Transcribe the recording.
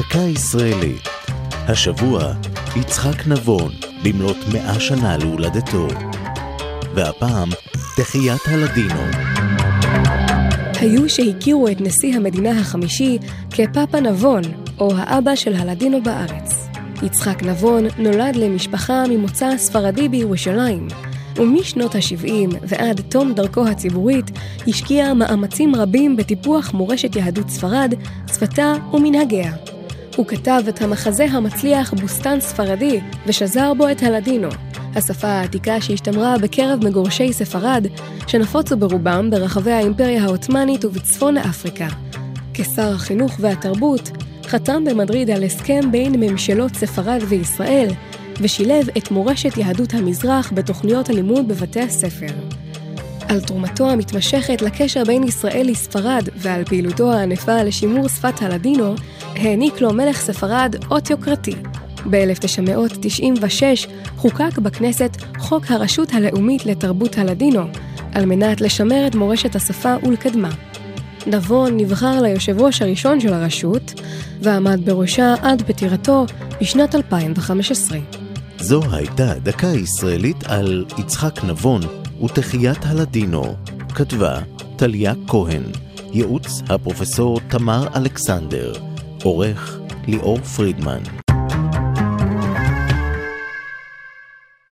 דקה ישראלית. השבוע, יצחק נבון, במלאת מאה שנה להולדתו. והפעם, תחיית הלדינו. היו שהכירו את נשיא המדינה החמישי כפאפה נבון, או האבא של הלדינו בארץ. יצחק נבון נולד למשפחה ממוצא ספרדי בירושלים, ומשנות ה-70 ועד תום דרכו הציבורית השקיע מאמצים רבים בטיפוח מורשת יהדות ספרד, שפתה ומנהגיה. הוא כתב את המחזה המצליח בוסטן ספרדי ושזר בו את הלדינו, השפה העתיקה שהשתמרה בקרב מגורשי ספרד, שנפוצו ברובם ברחבי האימפריה העות'מאנית ובצפון אפריקה. כשר החינוך והתרבות, חתם במדריד על הסכם בין ממשלות ספרד וישראל, ושילב את מורשת יהדות המזרח בתוכניות הלימוד בבתי הספר. על תרומתו המתמשכת לקשר בין ישראל לספרד ועל פעילותו הענפה לשימור שפת הלדינו, העניק לו מלך ספרד אות יוקרתי. ב-1996 חוקק בכנסת חוק הרשות הלאומית לתרבות הלדינו, על מנת לשמר את מורשת השפה ולקדמה. נבון נבחר ליושב ראש הראשון של הרשות, ועמד בראשה עד פטירתו בשנת 2015. זו הייתה דקה ישראלית על יצחק נבון ותחיית הלדינו. כתבה טליה כהן, ייעוץ הפרופסור תמר אלכסנדר, עורך ליאור פרידמן.